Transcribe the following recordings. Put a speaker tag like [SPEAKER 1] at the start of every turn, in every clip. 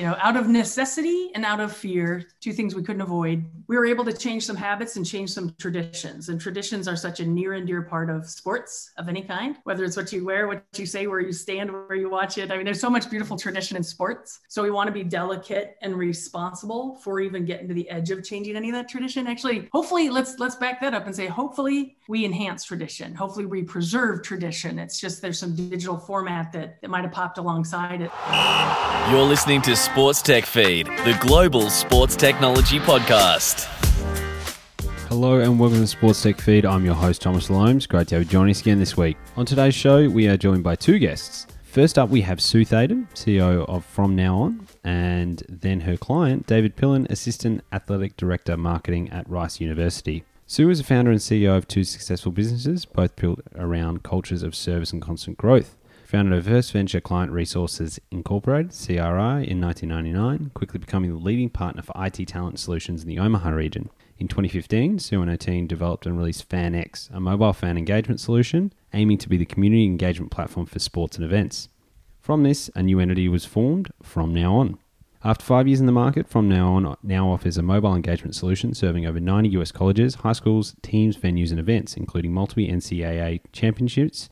[SPEAKER 1] you know, out of necessity and out of fear, two things we couldn't avoid, we were able to change some habits and change some traditions. And traditions are such a near and dear part of sports of any kind, whether it's what you wear, what you say, where you stand, where you watch it. I mean, there's so much beautiful tradition in sports. So we want to be delicate and responsible for even getting to the edge of changing any of that tradition. Actually, hopefully, let's let's back that up and say, hopefully we enhance tradition. Hopefully we preserve tradition. It's just there's some digital format that, that might have popped alongside it.
[SPEAKER 2] You're listening to Sports Tech Feed, the global sports technology podcast.
[SPEAKER 3] Hello and welcome to Sports Tech Feed. I'm your host, Thomas Loams. Great to have you joining us again this week. On today's show, we are joined by two guests. First up, we have Sue Thaden, CEO of From Now On, and then her client, David Pillen, Assistant Athletic Director Marketing at Rice University. Sue is a founder and CEO of two successful businesses, both built around cultures of service and constant growth. Founded her first venture, Client Resources Incorporated, CRI, in 1999, quickly becoming the leading partner for IT talent solutions in the Omaha region. In 2015, Sue and her team developed and released FanX, a mobile fan engagement solution aiming to be the community engagement platform for sports and events. From this, a new entity was formed from now on. After five years in the market, From Now On now offers a mobile engagement solution serving over 90 US colleges, high schools, teams, venues, and events, including multiple NCAA championships,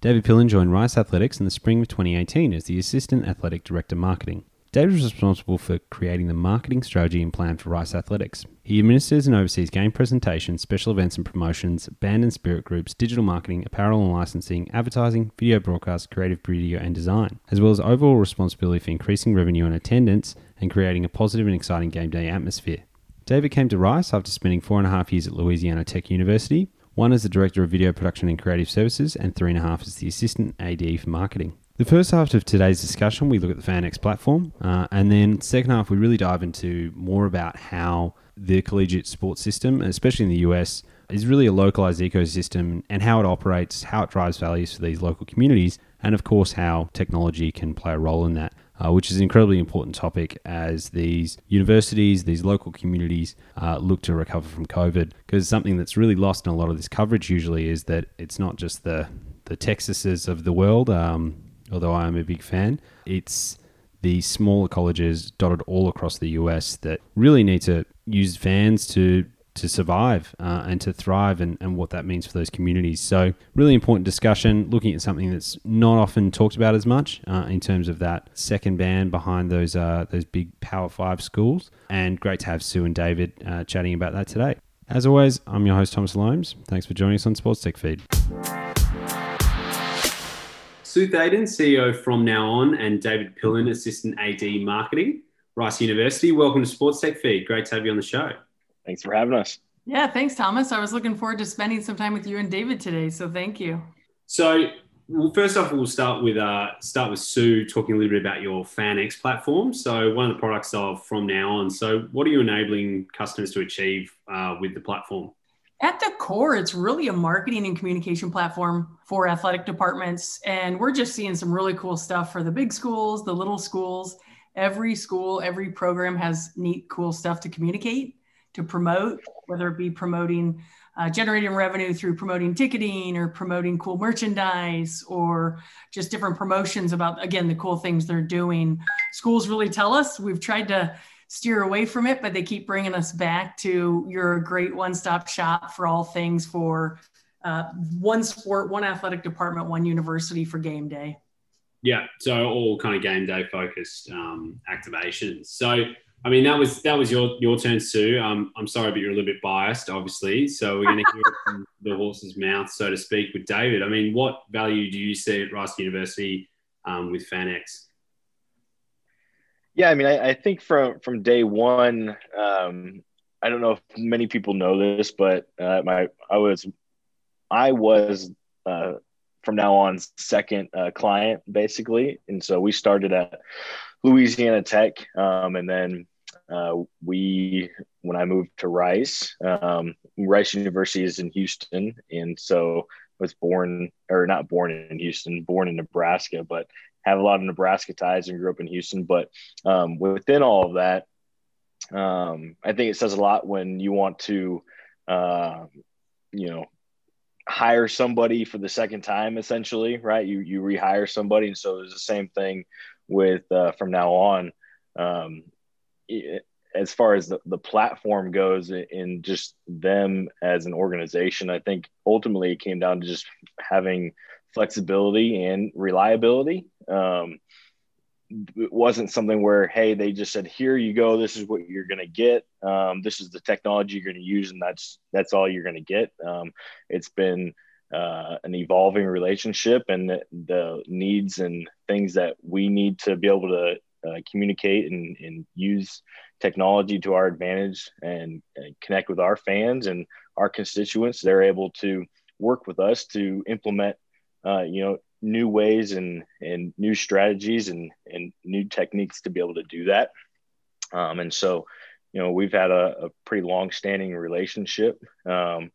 [SPEAKER 3] David Pillen joined Rice Athletics in the spring of 2018 as the Assistant Athletic Director Marketing. David was responsible for creating the marketing strategy and plan for Rice Athletics. He administers and oversees game presentations, special events and promotions, band and spirit groups, digital marketing, apparel and licensing, advertising, video broadcast, creative video and design, as well as overall responsibility for increasing revenue and attendance and creating a positive and exciting game day atmosphere. David came to Rice after spending four and a half years at Louisiana Tech University, one is the Director of Video Production and Creative Services, and three and a half is the Assistant AD for Marketing. The first half of today's discussion, we look at the FanX platform, uh, and then second half, we really dive into more about how the collegiate sports system, especially in the US, is really a localized ecosystem and how it operates, how it drives values for these local communities, and of course, how technology can play a role in that uh, which is an incredibly important topic as these universities, these local communities uh, look to recover from COVID. Because something that's really lost in a lot of this coverage usually is that it's not just the the Texases of the world, um, although I am a big fan. It's the smaller colleges dotted all across the US that really need to use fans to to survive uh, and to thrive and, and what that means for those communities. So, really important discussion looking at something that's not often talked about as much uh, in terms of that second band behind those uh, those big Power Five schools. And great to have Sue and David uh, chatting about that today. As always, I'm your host, Thomas Loams. Thanks for joining us on Sports Tech Feed.
[SPEAKER 4] Sue Thaden, CEO from Now On, and David Pillen, Assistant AD Marketing, Rice University. Welcome to Sports Tech Feed. Great to have you on the show.
[SPEAKER 5] Thanks for having us.
[SPEAKER 1] Yeah, thanks, Thomas. I was looking forward to spending some time with you and David today. So thank you.
[SPEAKER 4] So, well, first off, we'll start with uh, start with Sue talking a little bit about your FanX platform. So, one of the products of from now on. So, what are you enabling customers to achieve uh, with the platform?
[SPEAKER 1] At the core, it's really a marketing and communication platform for athletic departments. And we're just seeing some really cool stuff for the big schools, the little schools. Every school, every program has neat, cool stuff to communicate to promote, whether it be promoting uh, generating revenue through promoting ticketing or promoting cool merchandise or just different promotions about again the cool things they're doing. Schools really tell us we've tried to steer away from it but they keep bringing us back to you're a great one-stop shop for all things for uh, one sport one athletic department one university for game day.
[SPEAKER 4] Yeah so all kind of game day focused um, activations. So I mean, that was that was your your turn, Sue. Um, I'm sorry, but you're a little bit biased, obviously. So we're going to hear it from the horse's mouth, so to speak, with David. I mean, what value do you see at Rice University um, with FanX?
[SPEAKER 5] Yeah, I mean, I, I, think from from day one, um, I don't know if many people know this, but uh, my I was I was uh, from now on second uh, client basically, and so we started at Louisiana Tech, um, and then uh, we when I moved to Rice, um, Rice University is in Houston, and so I was born or not born in Houston, born in Nebraska, but have a lot of Nebraska ties and grew up in Houston. But um, within all of that, um, I think it says a lot when you want to, uh, you know, hire somebody for the second time, essentially, right? You you rehire somebody, and so it's the same thing with uh, from now on um, as far as the, the platform goes in just them as an organization, I think ultimately it came down to just having flexibility and reliability. Um, it wasn't something where, hey, they just said, here you go, this is what you're going to get. Um, this is the technology you're going to use, and that's that's all you're going to get. Um, it's been uh, an evolving relationship, and the, the, needs and things that we need to be able to uh, communicate and, and use technology to our advantage and, and, connect with our fans and our constituents. They're able to work with us to implement, uh, you know, new ways and and new strategies and and new techniques to be able to do that. Um, and so, you know, we've had a, a pretty long-standing relationship, um,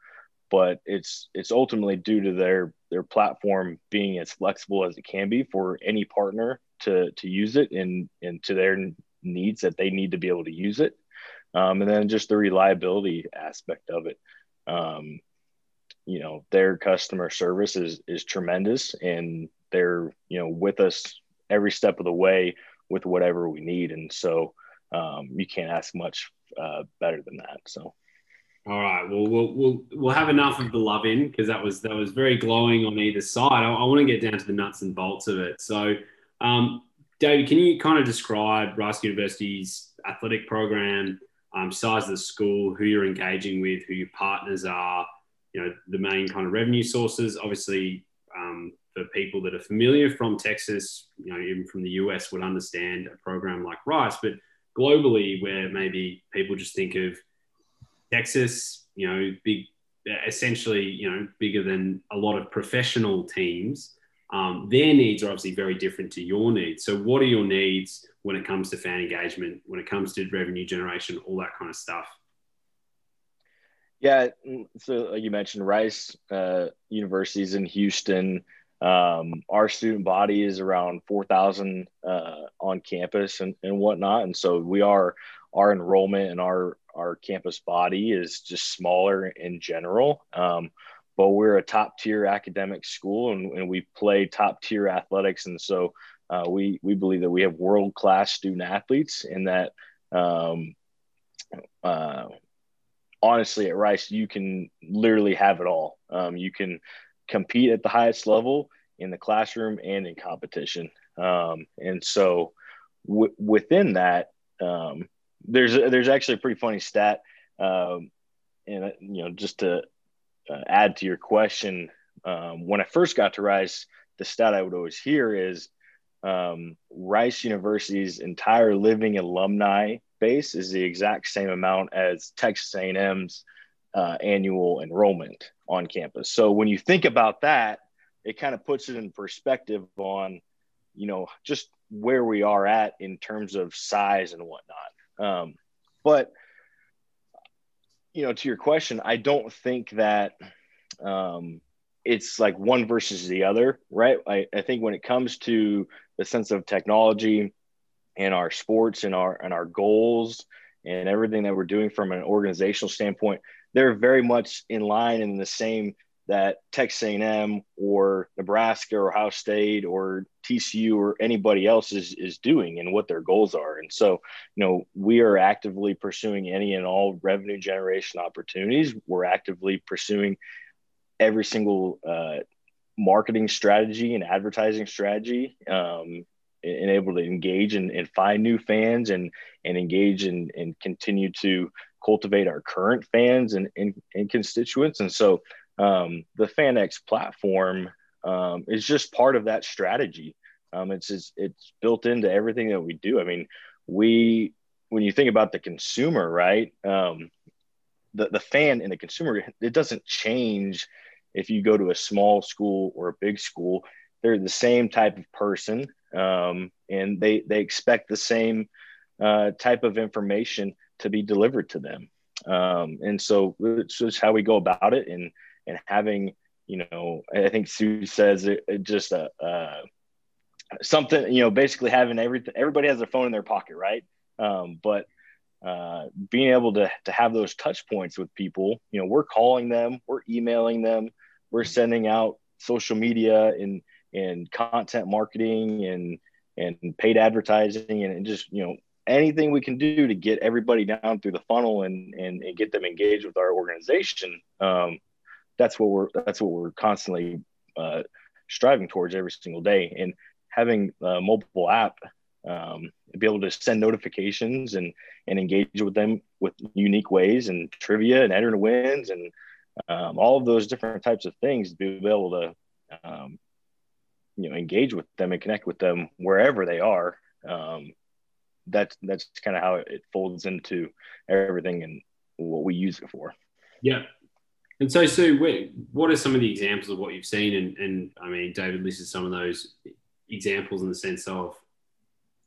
[SPEAKER 5] but it's it's ultimately due to their their platform being as flexible as it can be for any partner to to use it and and to their needs that they need to be able to use it um, and then just the reliability aspect of it um, you know their customer service is is tremendous and they're you know with us every step of the way with whatever we need and so um, you can't ask much uh, better than that so
[SPEAKER 4] all right. Well, we'll we'll we'll have enough of the love in because that was that was very glowing on either side. I, I, want to get down to the nuts and bolts of it. So, um, David, can you kind of describe Rice University's athletic program, um, size of the school, who you're engaging with, who your partners are, you know, the main kind of revenue sources? Obviously, um, for people that are familiar from Texas, you know, even from the US, would understand a program like Rice, but globally, where maybe people just think of Texas, you know, big, essentially, you know, bigger than a lot of professional teams um, their needs are obviously very different to your needs. So, what are your needs when it comes to fan engagement, when it comes to revenue generation, all that kind of stuff?
[SPEAKER 5] Yeah, so like you mentioned, Rice uh, University's in Houston. Um, our student body is around 4,000 uh, on campus and, and whatnot. And so we are, our enrollment and our, our campus body is just smaller in general. Um, but we're a top tier academic school and, and we play top tier athletics. And so uh, we, we believe that we have world class student athletes and that um, uh, honestly at Rice, you can literally have it all. Um, you can compete at the highest level in the classroom and in competition. Um, and so w- within that, um, there's, there's actually a pretty funny stat. Um, and, you know, just to uh, add to your question, um, when I first got to Rice, the stat I would always hear is um, Rice University's entire living alumni base is the exact same amount as Texas A&M's uh, annual enrollment on campus. So when you think about that, it kind of puts it in perspective on, you know, just where we are at in terms of size and whatnot. Um, but you know, to your question, I don't think that um, it's like one versus the other, right? I, I think when it comes to the sense of technology and our sports and our and our goals and everything that we're doing from an organizational standpoint, they're very much in line in the same that Texas A&M or Nebraska or Ohio State or TCU or anybody else is is doing and what their goals are. And so, you know, we are actively pursuing any and all revenue generation opportunities. We're actively pursuing every single uh, marketing strategy and advertising strategy um, and able to engage and, and, find new fans and and engage and, and continue to cultivate our current fans and, and, and constituents. And so um, the FanX platform um, is just part of that strategy. Um, it's, it's it's built into everything that we do. I mean, we when you think about the consumer, right? Um, the the fan and the consumer, it doesn't change if you go to a small school or a big school. They're the same type of person, um, and they they expect the same uh, type of information to be delivered to them. Um, and so it's just how we go about it. And and having you know i think sue says it, it just a uh, uh, something you know basically having everything everybody has a phone in their pocket right? Um, but uh, being able to, to have those touch points with people you know we're calling them we're emailing them we're sending out social media and and content marketing and and paid advertising and, and just you know anything we can do to get everybody down through the funnel and and, and get them engaged with our organization um, that's what we're that's what we're constantly uh, striving towards every single day. And having a mobile app um, be able to send notifications and and engage with them with unique ways and trivia and enter wins and um, all of those different types of things to be able to um, you know engage with them and connect with them wherever they are um, that's that's kind of how it folds into everything and what we use it for.
[SPEAKER 4] Yeah and so sue what are some of the examples of what you've seen and, and i mean david listed some of those examples in the sense of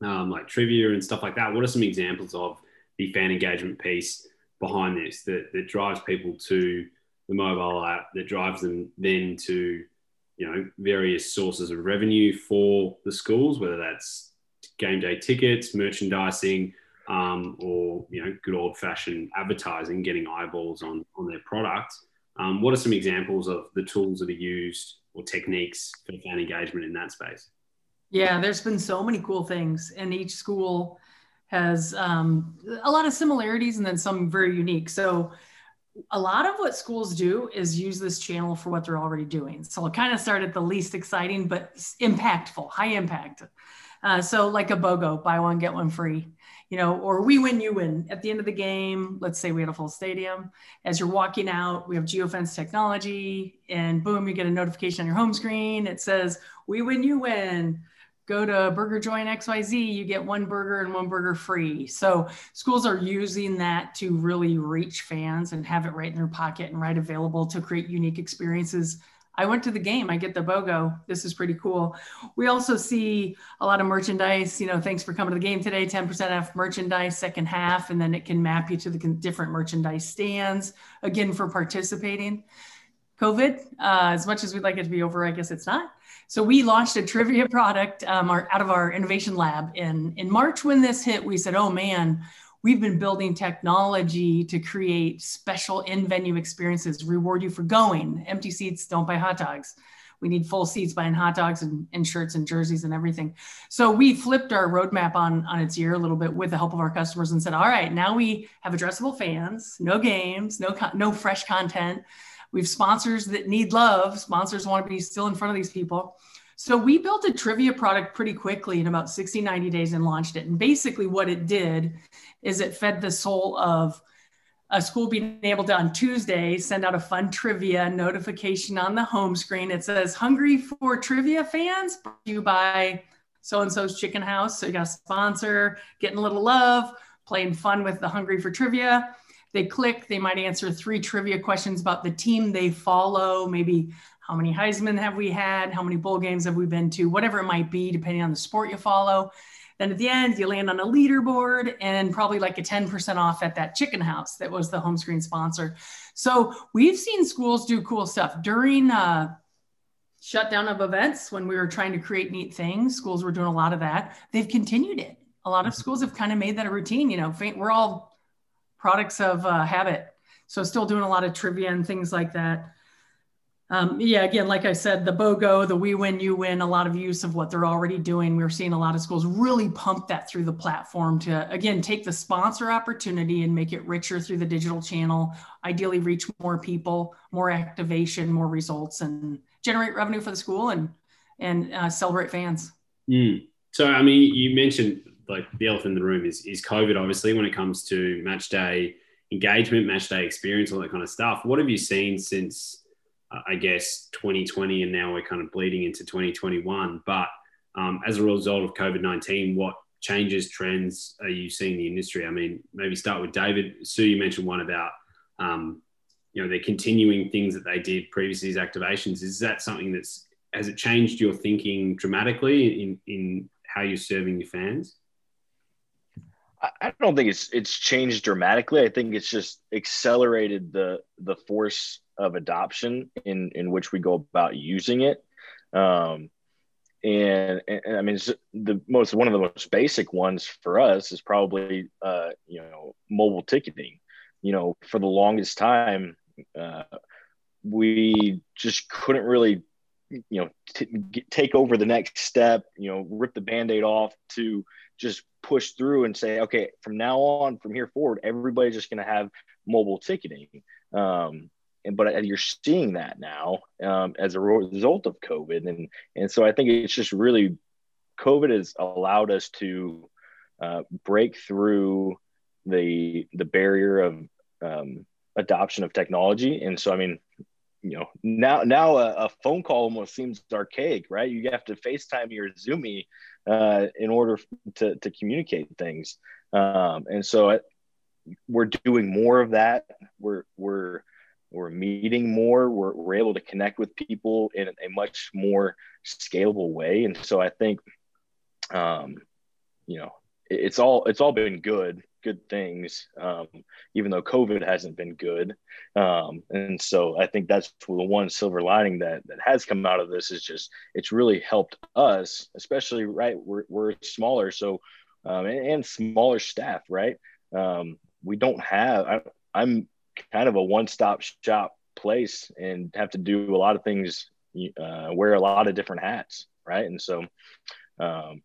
[SPEAKER 4] um, like trivia and stuff like that what are some examples of the fan engagement piece behind this that, that drives people to the mobile app that drives them then to you know various sources of revenue for the schools, whether that's game day tickets, merchandising, um, or you know good old fashioned advertising, getting eyeballs on on their product. Um, what are some examples of the tools that are used or techniques for fan engagement in that space?
[SPEAKER 1] Yeah, there's been so many cool things, and each school has um, a lot of similarities and then some very unique. So a lot of what schools do is use this channel for what they're already doing. So I'll kind of start at the least exciting, but impactful, high impact. Uh, so like a BOGO, buy one, get one free, you know, or we win, you win. At the end of the game, let's say we had a full stadium. As you're walking out, we have geofence technology and boom, you get a notification on your home screen. It says, we win, you win go to Burger Joint XYZ, you get one burger and one burger free. So schools are using that to really reach fans and have it right in their pocket and right available to create unique experiences. I went to the game, I get the BOGO. This is pretty cool. We also see a lot of merchandise. You know, thanks for coming to the game today. 10% off merchandise, second half, and then it can map you to the different merchandise stands again for participating. COVID, uh, as much as we'd like it to be over, I guess it's not. So we launched a trivia product um, our, out of our innovation lab in in March. When this hit, we said, "Oh man, we've been building technology to create special in-venue experiences. Reward you for going. Empty seats, don't buy hot dogs." We need full seats buying hot dogs and, and shirts and jerseys and everything. So we flipped our roadmap on, on its ear a little bit with the help of our customers and said, all right, now we have addressable fans, no games, no, no fresh content we have sponsors that need love. Sponsors want to be still in front of these people. So we built a trivia product pretty quickly in about 60, 90 days and launched it. And basically, what it did is it fed the soul of a school being able to on Tuesday send out a fun trivia notification on the home screen. It says, Hungry for trivia fans? You buy so and so's chicken house. So you got a sponsor, getting a little love, playing fun with the Hungry for trivia they click, they might answer three trivia questions about the team they follow, maybe how many Heisman have we had, how many bowl games have we been to, whatever it might be, depending on the sport you follow. Then at the end, you land on a leaderboard and probably like a 10% off at that chicken house that was the home screen sponsor. So we've seen schools do cool stuff during uh, shutdown of events when we were trying to create neat things. Schools were doing a lot of that. They've continued it. A lot of schools have kind of made that a routine. You know, we're all products of uh, habit. So still doing a lot of trivia and things like that. Um, yeah, again, like I said, the BOGO, the we win, you win, a lot of use of what they're already doing. We're seeing a lot of schools really pump that through the platform to, again, take the sponsor opportunity and make it richer through the digital channel, ideally reach more people, more activation, more results, and generate revenue for the school and, and uh, celebrate fans.
[SPEAKER 4] Mm. So, I mean, you mentioned like the elephant in the room is is COVID. Obviously, when it comes to match day engagement, match day experience, all that kind of stuff. What have you seen since I guess 2020, and now we're kind of bleeding into 2021? But um, as a result of COVID 19, what changes, trends are you seeing in the industry? I mean, maybe start with David. Sue, you mentioned one about um, you know they're continuing things that they did previously as activations. Is that something that's has it changed your thinking dramatically in in how you're serving your fans?
[SPEAKER 5] I don't think it's it's changed dramatically. I think it's just accelerated the the force of adoption in in which we go about using it. Um, and, and I mean, the most one of the most basic ones for us is probably uh, you know mobile ticketing. You know, for the longest time, uh, we just couldn't really you know t- take over the next step you know rip the band-aid off to just push through and say okay from now on from here forward everybody's just going to have mobile ticketing um, and but you're seeing that now um, as a result of covid. And and so i think it's just really covid has allowed us to uh, break through the the barrier of um, adoption of technology. And so i mean you know now now a, a, phone call almost seems archaic right? You have to facetime your zoomy uh, in order to, to communicate things. Um, and so we're doing more of that. We're we're we're meeting more we're, we're able to connect with people in a much more scalable way and so i think um, you know it, it's all it's all been good good things, um, even though COVID hasn't been good. Um, and so I think that's the one silver lining that that has come out of this is just it's really helped us, especially right. We're we're smaller, so um, and, and, smaller staff, right? Um, we don't have. I, I'm kind of a one-stop shop place and have to do a lot of things, uh, wear a lot of different hats, right? And so um,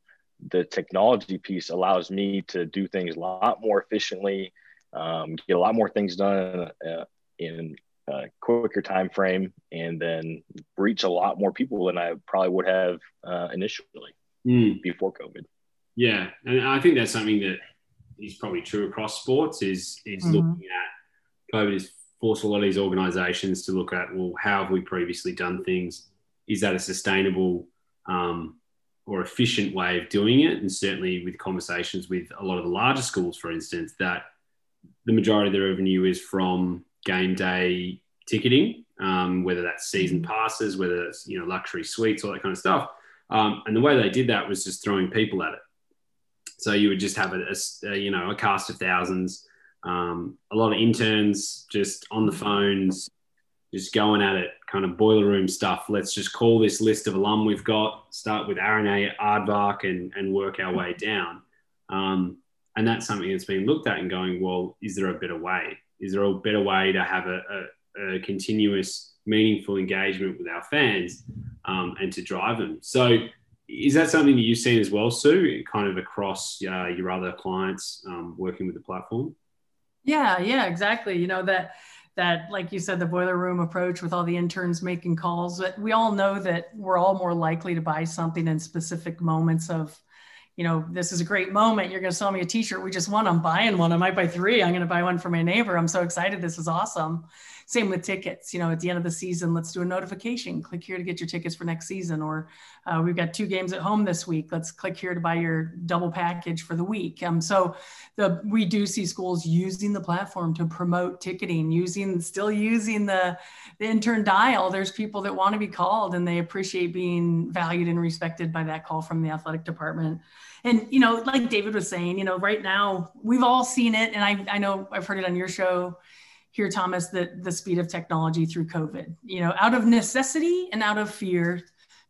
[SPEAKER 5] the technology piece allows me to do things a lot more efficiently, um, get a lot more things done uh, in a quicker time frame, and then reach a lot more people than I probably would have uh, initially mm. before COVID.
[SPEAKER 4] Yeah, and I think that's something that is probably true across sports. Is is mm-hmm. looking at COVID has forced a lot of these organisations to look at well, how have we previously done things? Is that a sustainable um, or efficient way of doing it. And certainly with conversations with a lot of the larger schools, for instance, that the majority of the revenue is from game day ticketing, um, whether that's season mm-hmm. passes, whether it's you know luxury suites, all that kind of stuff. Um, and the way they did that was just throwing people at it. So you would just have a, a, a you know a cast of thousands, um, a lot of interns just on the phones, just going at it, kind of boiler room stuff. Let's just call this list of alum we've got, start with Aaron Aardvark and, and work our way down. Um, and that's something that's been looked at and going, well, is there a better way? Is there a better way to have a, a, a continuous, meaningful engagement with our fans um, and to drive them? So, is that something that you've seen as well, Sue, kind of across uh, your other clients um, working with the platform?
[SPEAKER 1] Yeah, yeah, exactly. You know, that that, like you said, the boiler room approach with all the interns making calls, but we all know that we're all more likely to buy something in specific moments of, you know, this is a great moment. You're going to sell me a t-shirt. We just won. I'm buying one. I might buy three. I'm going to buy one for my neighbor. I'm so excited. This is awesome. Same with tickets. You know, at the end of the season, let's do a notification. Click here to get your tickets for next season. Or uh, we've got two games at home this week. Let's click here to buy your double package for the week. Um, so the we do see schools using the platform to promote ticketing, using still using the the intern dial. There's people that want to be called and they appreciate being valued and respected by that call from the athletic department and you know like david was saying you know right now we've all seen it and i, I know i've heard it on your show here, Thomas, the, the speed of technology through COVID. You know, out of necessity and out of fear,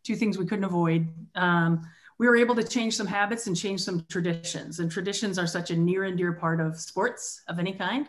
[SPEAKER 1] two things we couldn't avoid. Um, we were able to change some habits and change some traditions. And traditions are such a near and dear part of sports of any kind,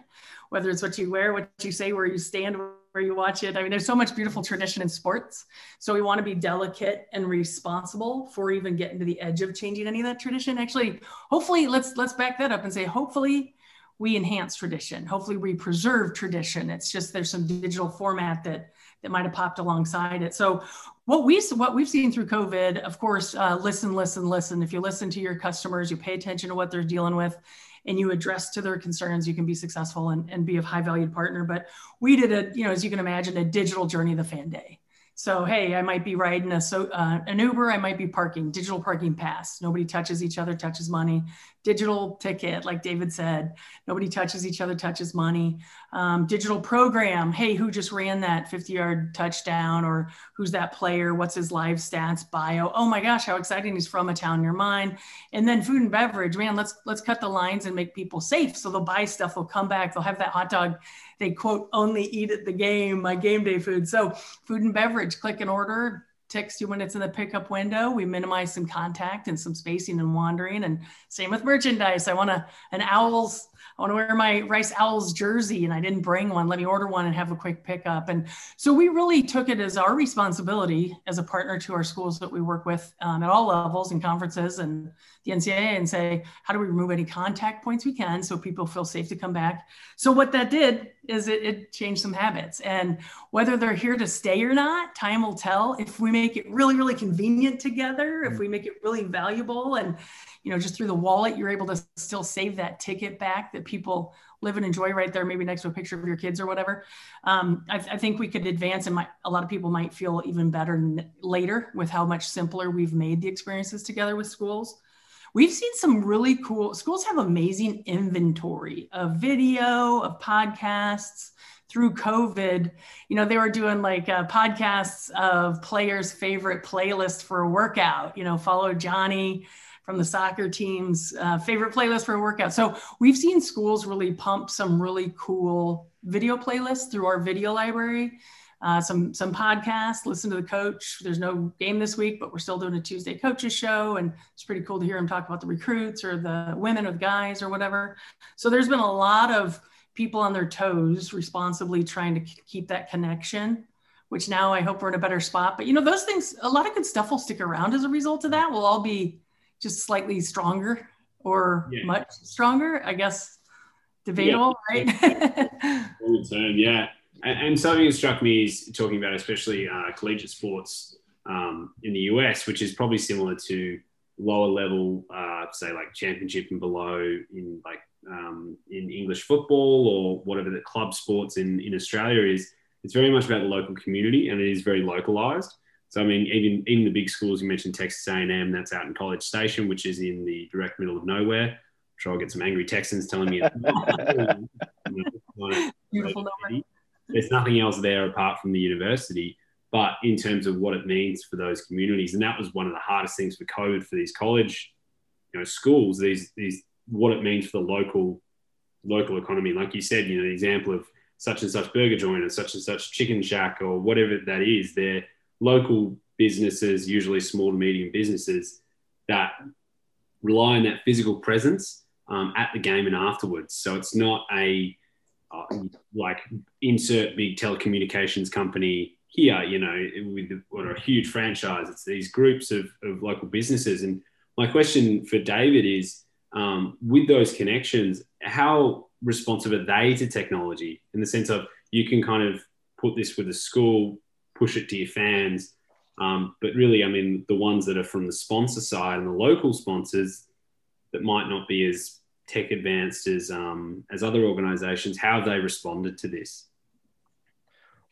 [SPEAKER 1] whether it's what you wear, what you say, where you stand, where you watch it. I mean, there's so much beautiful tradition in sports. So we want to be delicate and responsible for even getting to the edge of changing any of that tradition. Actually, hopefully, let's let's back that up and say, hopefully, we enhance tradition. Hopefully we preserve tradition. It's just there's some digital format that that might have popped alongside it. So what we what we've seen through COVID, of course, uh, listen, listen, listen. If you listen to your customers, you pay attention to what they're dealing with, and you address to their concerns, you can be successful and, and be a high valued partner. But we did a, you know, as you can imagine, a digital journey of the fan day. So, hey, I might be riding a so uh, an Uber, I might be parking, digital parking pass. Nobody touches each other, touches money. Digital ticket, like David said, nobody touches each other, touches money. Um, digital program, hey, who just ran that 50 yard touchdown or who's that player? What's his live stats bio? Oh my gosh, how exciting! He's from a town near mine. And then food and beverage, man, let's let's cut the lines and make people safe so they'll buy stuff, they'll come back, they'll have that hot dog they quote only eat at the game, my game day food. So food and beverage, click and order, text you when it's in the pickup window. We minimize some contact and some spacing and wandering. And same with merchandise. I want a, an Owls I want to wear my Rice Owls jersey and I didn't bring one. Let me order one and have a quick pickup. And so we really took it as our responsibility as a partner to our schools that we work with um, at all levels and conferences and the NCAA and say, how do we remove any contact points we can so people feel safe to come back? So what that did is it, it changed some habits. And whether they're here to stay or not, time will tell. If we make it really, really convenient together, if we make it really valuable and you know, just through the wallet, you're able to still save that ticket back that people live and enjoy right there, maybe next to a picture of your kids or whatever. Um, I, I, think we could advance, and a lot of people might feel even better n- later with how much simpler we've made the experiences together with schools. We've seen some really cool schools have amazing inventory of video, of podcasts through COVID, you know, they were doing like uh, podcasts of players' favorite playlist for a workout. You know, follow Johnny from the soccer team's uh, favorite playlist for a workout. So we've seen schools really pump some really cool video playlists through our video library. Uh, some some podcasts. Listen to the coach. There's no game this week, but we're still doing a Tuesday coaches show, and it's pretty cool to hear him talk about the recruits or the women or the guys or whatever. So there's been a lot of people on their toes, responsibly trying to keep that connection. Which now I hope we're in a better spot. But you know, those things, a lot of good stuff will stick around as a result of that. We'll all be just slightly stronger or yeah. much stronger, I guess debatable, yeah.
[SPEAKER 4] right? yeah. And, and, something that struck me is talking about especially uh, collegiate sports um, in the US, which is probably similar to lower level, uh, say like championship and below in like um, in English football or whatever the club sports in, in Australia is. It's very much about the local community and it is very localized. So I mean, even even the big schools you mentioned, Texas A&M, that's out in College Station, which is in the direct middle of nowhere. I'm sure I'll get some angry Texans telling me Beautiful there's nothing else there apart from the university. But in terms of what it means for those communities, and that was one of the hardest things for COVID for these college, you know, schools. These these what it means for the local local economy. Like you said, you know, the example of such and such burger joint or such and such chicken shack or whatever that is. They're local businesses, usually small to medium businesses, that rely on that physical presence um, at the game and afterwards. So it's not a like insert big telecommunications company here, you know, with what a huge franchise. It's these groups of, of local businesses. And my question for David is um, with those connections, how responsive are they to technology in the sense of you can kind of put this with a school push it to your fans. Um, but really, I mean, the ones that are from the sponsor side and the local sponsors that might not be as tech advanced as um, as other organizations, how have they responded to this?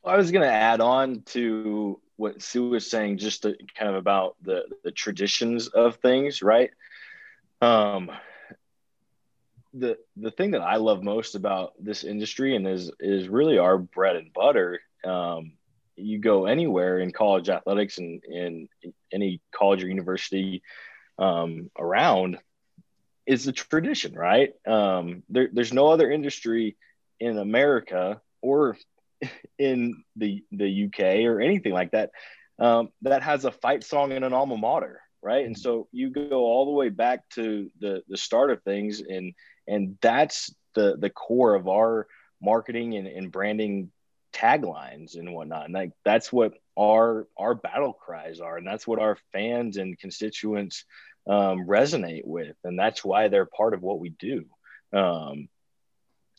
[SPEAKER 5] Well, I was going to add on to what Sue was saying, just to, kind of about the the traditions of things, right? Um, the the thing that I love most about this industry and is is really our bread and butter um, you go anywhere in college athletics and in any college or university um, around is the tradition, right? Um, there, there's no other industry in America or in the the UK or anything like that um, that has a fight song and an alma mater, right? And so you go all the way back to the the start of things, and and that's the the core of our marketing and, and branding taglines and whatnot. And like that's what our our battle cries are, and that's what our fans and constituents um, resonate with, and that's why they're part of what we do, um,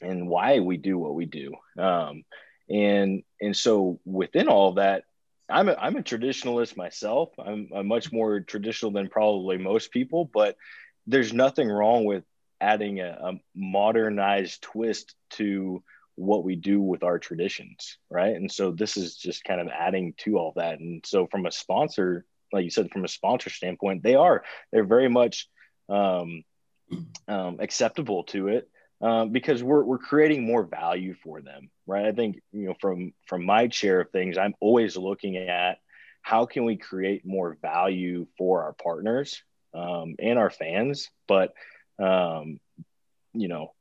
[SPEAKER 5] and why we do what we do. Um, and and so within all that, I'm a, I'm a traditionalist myself. I'm, I'm much more traditional than probably most people, but there's nothing wrong with adding a, a modernized twist to what we do with our traditions right and so this is just kind of adding to all that and so from a sponsor like you said from a sponsor standpoint they are they're very much um, um, acceptable to it um, because we're, we're creating more value for them right? I think you know from from my chair of things i'm always looking at how can we create more value for our partners um, and our fans but um, you know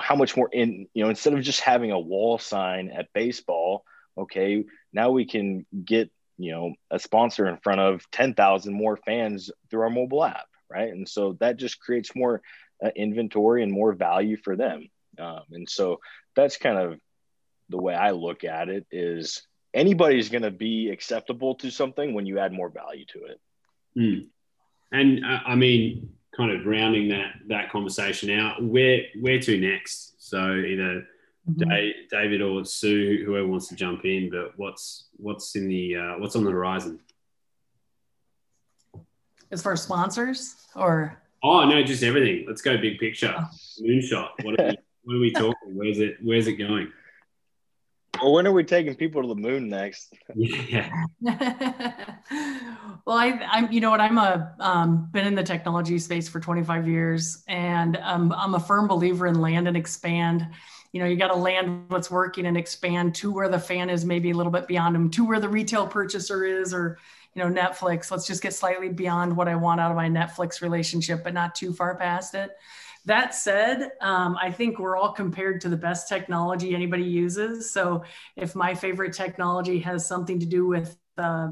[SPEAKER 5] how much more in you know instead of just having a wall sign at baseball okay now we can get you know a sponsor in front of 10,000 more fans through our mobile app right and so that just creates more uh, inventory and more value for them um, and so that's kind of the way I look at it is anybody's going to be acceptable to something when you add more value to it.
[SPEAKER 4] Mm. And uh, I mean, kind of rounding that that conversation out, where where to next? So either mm-hmm. David or Sue, whoever wants to jump in, but what's what's in the uh, what's on the horizon?
[SPEAKER 1] As far as sponsors, or
[SPEAKER 4] oh no, just everything. Let's go big picture, oh. moonshot. What are we, what are we talking? Where's it Where's it going?
[SPEAKER 5] Well, when are we taking people to the moon next?
[SPEAKER 4] Yeah.
[SPEAKER 1] well, I, I'm, you know what, I'm a, um, been in the technology space for 25 years and um, I'm a firm believer in land and expand. You know, you got to land what's working and expand to where the fan is maybe a little bit beyond them, to where the retail purchaser is, or, you know, Netflix. Let's just get slightly beyond what I want out of my Netflix relationship, but not too far past it. That said, um, I think we're all compared to the best technology anybody uses. So if my favorite technology has something to do with uh,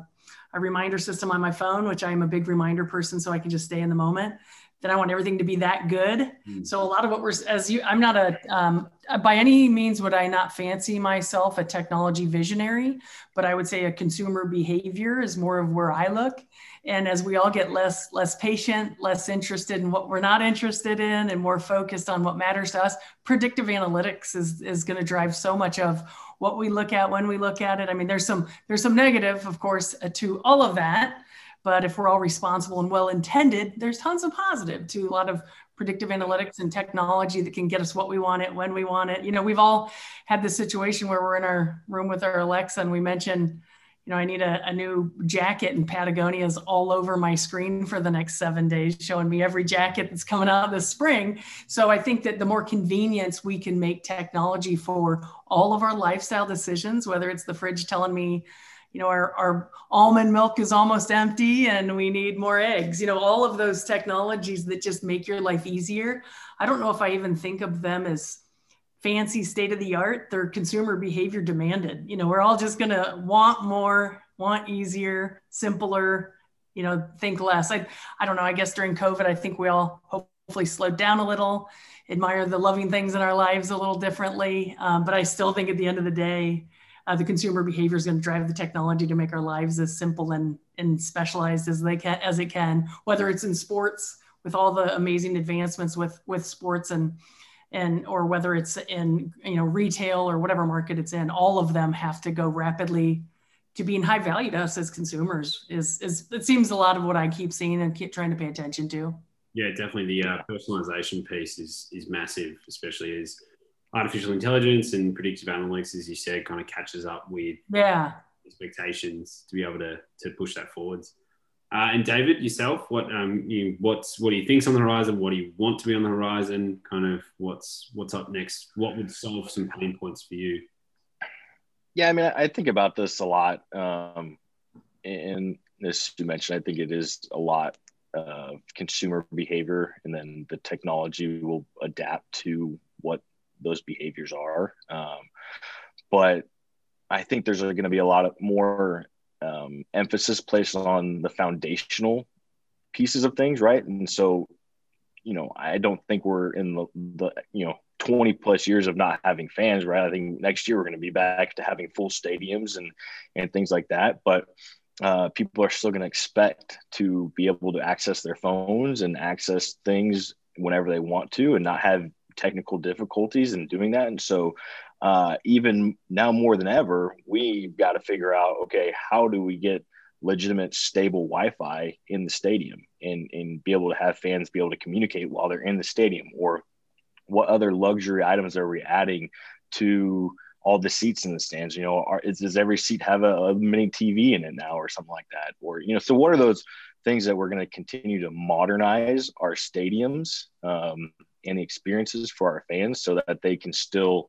[SPEAKER 1] a reminder system on my phone, which I am a big reminder person, so I can just stay in the moment, then I want everything to be that good. Mm. So a lot of what we're as you, I'm not a um, by any means would I not fancy myself a technology visionary, but I would say a consumer behavior is more of where I look and as we all get less less patient less interested in what we're not interested in and more focused on what matters to us predictive analytics is is going to drive so much of what we look at when we look at it i mean there's some there's some negative of course uh, to all of that but if we're all responsible and well intended there's tons of positive to a lot of predictive analytics and technology that can get us what we want it when we want it you know we've all had this situation where we're in our room with our alexa and we mention you know, I need a, a new jacket and Patagonia's all over my screen for the next seven days, showing me every jacket that's coming out this spring. So I think that the more convenience we can make technology for all of our lifestyle decisions, whether it's the fridge telling me, you know, our, our almond milk is almost empty and we need more eggs, you know, all of those technologies that just make your life easier. I don't know if I even think of them as fancy state of the art they're consumer behavior demanded you know we're all just going to want more want easier simpler you know think less i i don't know i guess during covid i think we all hopefully slowed down a little admire the loving things in our lives a little differently um, but i still think at the end of the day uh, the consumer behavior is going to drive the technology to make our lives as simple and and specialized as they can as it can whether it's in sports with all the amazing advancements with with sports and and or whether it's in you know retail or whatever market it's in all of them have to go rapidly to being high value to us as consumers is is it seems a lot of what i keep seeing and keep trying to pay attention to.
[SPEAKER 4] Yeah definitely the uh, personalization piece is is massive especially as artificial intelligence and predictive analytics as you said kind of catches up with
[SPEAKER 1] yeah
[SPEAKER 4] expectations to be able to to push that forwards uh, and David, yourself, what um, you what's what do you think's on the horizon? What do you want to be on the horizon? Kind of what's what's up next? What would solve some pain points for you?
[SPEAKER 5] Yeah, I mean, I think about this a lot, um, and as you mentioned, I think it is a lot of consumer behavior, and then the technology will adapt to what those behaviors are. Um, but I think there's going to be a lot of more um, emphasis placed on the foundational pieces of things, right? And so, you know, I don't think we're in the, the you know 20 plus years of not having fans, right? I think next year we're going to be back to having full stadiums and and things like that. But uh, people are still going to expect to be able to access their phones and access things whenever they want to, and not have technical difficulties in doing that. And so, uh, even now more than ever, we've got to figure out okay, how do we get legitimate, stable Wi Fi in the stadium and, and be able to have fans be able to communicate while they're in the stadium? Or what other luxury items are we adding to all the seats in the stands? You know, are, is, does every seat have a, a mini TV in it now or something like that? Or, you know, so what are those things that we're going to continue to modernize our stadiums um, and the experiences for our fans so that they can still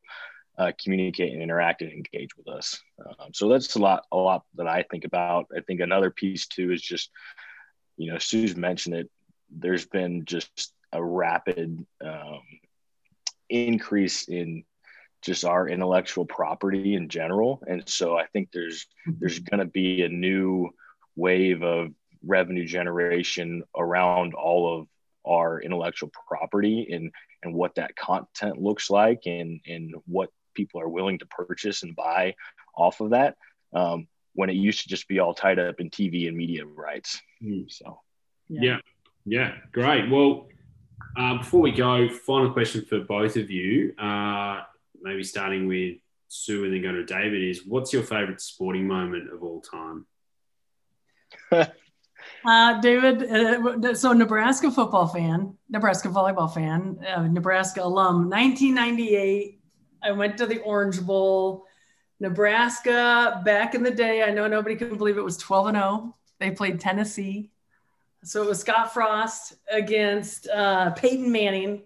[SPEAKER 5] uh, communicate and interact and engage with us. Um, so that's a lot, a lot that I think about. I think another piece too is just, you know, Sue's mentioned it. There's been just a rapid um, increase in just our intellectual property in general. And so I think there's there's going to be a new wave of revenue generation around all of our intellectual property and and what that content looks like and and what people are willing to purchase and buy off of that um, when it used to just be all tied up in TV and media rights. Mm. So,
[SPEAKER 4] yeah. yeah, yeah, great. Well, uh, before we go, final question for both of you. Uh, maybe starting with Sue and then going to David is what's your favorite sporting moment of all time?
[SPEAKER 1] uh, David, uh, so Nebraska football fan, Nebraska volleyball fan, uh, Nebraska alum, 1998. I went to the Orange Bowl. Nebraska back in the day, I know nobody can believe it was 12 and 0. They played Tennessee. So it was Scott Frost against uh, Peyton Manning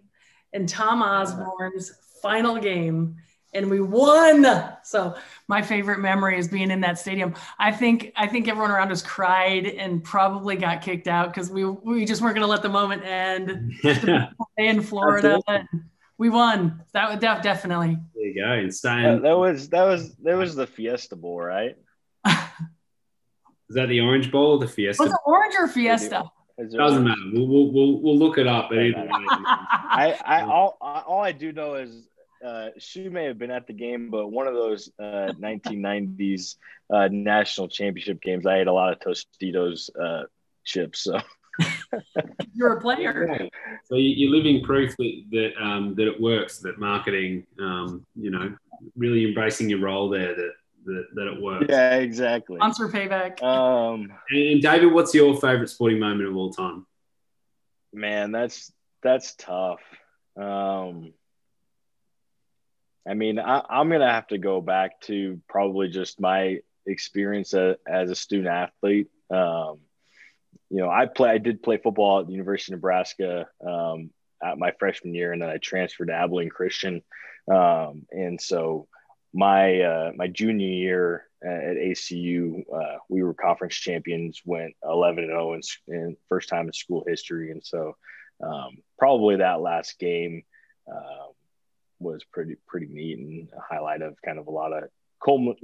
[SPEAKER 1] and Tom Osborne's final game and we won. So my favorite memory is being in that stadium. I think I think everyone around us cried and probably got kicked out because we we just weren't going to let the moment end. in Florida, we won. That would def- definitely.
[SPEAKER 4] There you go. And staying.
[SPEAKER 5] that was that was that was the Fiesta Bowl, right?
[SPEAKER 4] Is that the Orange Bowl or the Fiesta?
[SPEAKER 1] Was it Orange or Fiesta?
[SPEAKER 4] Doesn't matter. We'll, we'll, we'll, look it up.
[SPEAKER 5] I, I all, all I do know is uh, Sue may have been at the game, but one of those uh, 1990s uh, national championship games, I ate a lot of Tostitos uh, chips. So
[SPEAKER 1] you're a player.
[SPEAKER 4] So you're living proof that that, um, that it works. That marketing, um, you know, really embracing your role there. That that, that it works.
[SPEAKER 5] Yeah, exactly.
[SPEAKER 1] Sponsor payback.
[SPEAKER 5] Um,
[SPEAKER 4] and, and David, what's your favorite sporting moment of all time?
[SPEAKER 5] Man, that's that's tough. Um, I mean, I, am going to have to go back to probably just my experience a, as a student athlete. Um, you know, I play, I did play football at the University of Nebraska um, at my freshman year, and then I transferred to Abilene Christian. Um, and so my uh, my junior year at ACU, uh, we were conference champions, went 11 and 0 in, in, first time in school history, and so um, probably that last game. Um, was pretty pretty neat and a highlight of kind of a lot of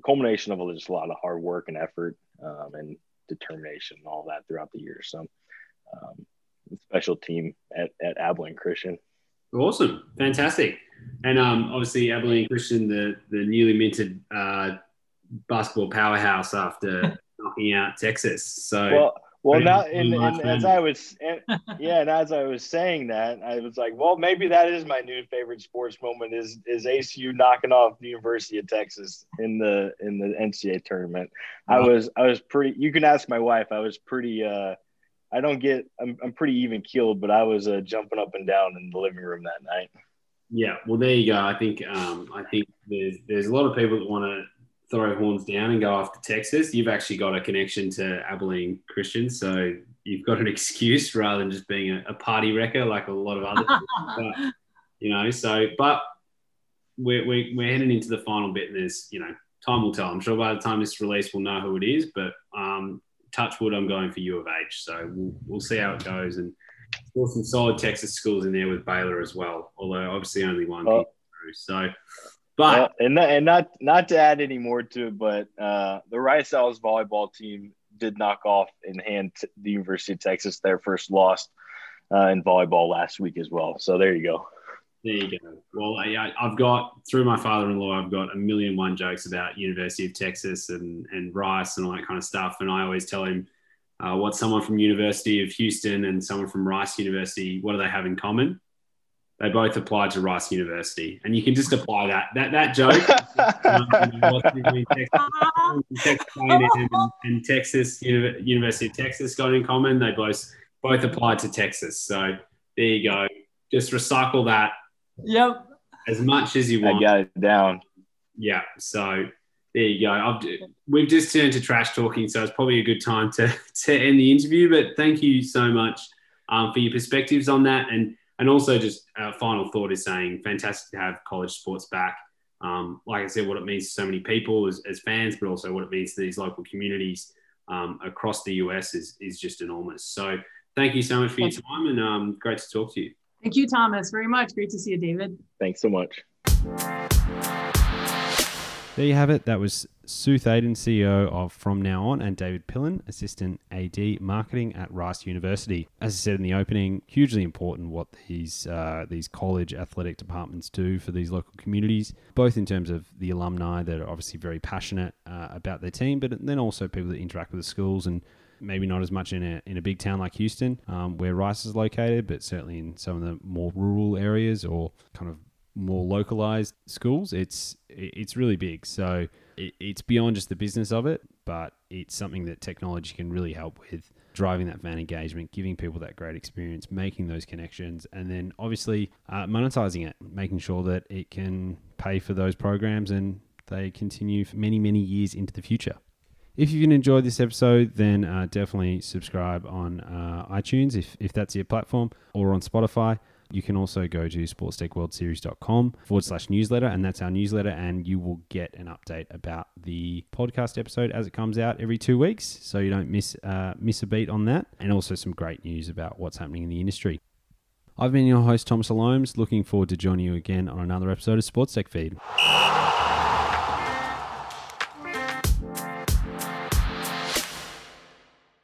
[SPEAKER 5] culmination of just a lot of hard work and effort um, and determination and all that throughout the year. So, um, special team at, at Abilene Christian.
[SPEAKER 4] Awesome, fantastic, and um, obviously Abilene Christian, the the newly minted uh, basketball powerhouse after knocking out Texas. So.
[SPEAKER 5] Well, well, now, and, and as I was, yeah, and as I was saying that, I was like, well, maybe that is my new favorite sports moment is is ACU knocking off the University of Texas in the in the NCAA tournament. Wow. I was I was pretty. You can ask my wife. I was pretty. uh I don't get. I'm I'm pretty even keeled, but I was uh, jumping up and down in the living room that night.
[SPEAKER 4] Yeah, well, there you go. I think um, I think there's there's a lot of people that want to throw horns down and go after Texas, you've actually got a connection to Abilene Christians. So you've got an excuse rather than just being a, a party wrecker like a lot of other but, you know, so, but we're, we're, we're heading into the final bit and there's, you know, time will tell. I'm sure by the time this release, we'll know who it is, but um, touch wood, I'm going for U of H. So we'll, we'll see how it goes. And still some solid Texas schools in there with Baylor as well, although obviously only one. Oh. So but
[SPEAKER 5] and not, and not not to add any more to it, but uh, the Rice Owls volleyball team did knock off in hand the University of Texas their first loss uh, in volleyball last week as well. So there you go.
[SPEAKER 4] There you go. Well, I, have got through my father-in-law, I've got a million one jokes about University of Texas and and Rice and all that kind of stuff, and I always tell him. Uh, what someone from University of Houston and someone from Rice University, what do they have in common? they both applied to Rice University, and you can just apply that that that joke Texas, and, and, Texas University of Texas got in common. They both both applied to Texas, so there you go. Just recycle that.
[SPEAKER 1] Yep.
[SPEAKER 4] As much as you want.
[SPEAKER 5] I got it down.
[SPEAKER 4] Yeah. So there you go. I've, we've just turned to trash talking, so it's probably a good time to to end the interview. But thank you so much um, for your perspectives on that and and also, just a final thought is saying fantastic to have college sports back. Um, like I said, what it means to so many people as, as, fans, but also what it means to these local communities um, across the US is, is just enormous. So, thank you so much for your time and um, great to talk to you.
[SPEAKER 1] Thank you, Thomas, very much. Great to see you, David.
[SPEAKER 5] Thanks so much.
[SPEAKER 3] There you have it. That was Sue Thaden, CEO of From Now On, and David Pillen, Assistant AD Marketing at Rice University. As I said in the opening, hugely important what these uh, these college athletic departments do for these local communities, both in terms of the alumni that are obviously very passionate uh, about their team, but then also people that interact with the schools and maybe not as much in a, in a big town like Houston, um, where Rice is located, but certainly in some of the more rural areas or kind of more localized schools, it's it's really big. So it's beyond just the business of it, but it's something that technology can really help with driving that fan engagement, giving people that great experience, making those connections, and then obviously uh, monetizing it, making sure that it can pay for those programs and they continue for many many years into the future. If you've enjoyed this episode, then uh, definitely subscribe on uh, iTunes if, if that's your platform or on Spotify. You can also go to sportstechworldseries.com forward slash newsletter, and that's our newsletter, and you will get an update about the podcast episode as it comes out every two weeks, so you don't miss uh, miss a beat on that, and also some great news about what's happening in the industry. I've been your host, Thomas Alomes, looking forward to joining you again on another episode of Sports Tech Feed.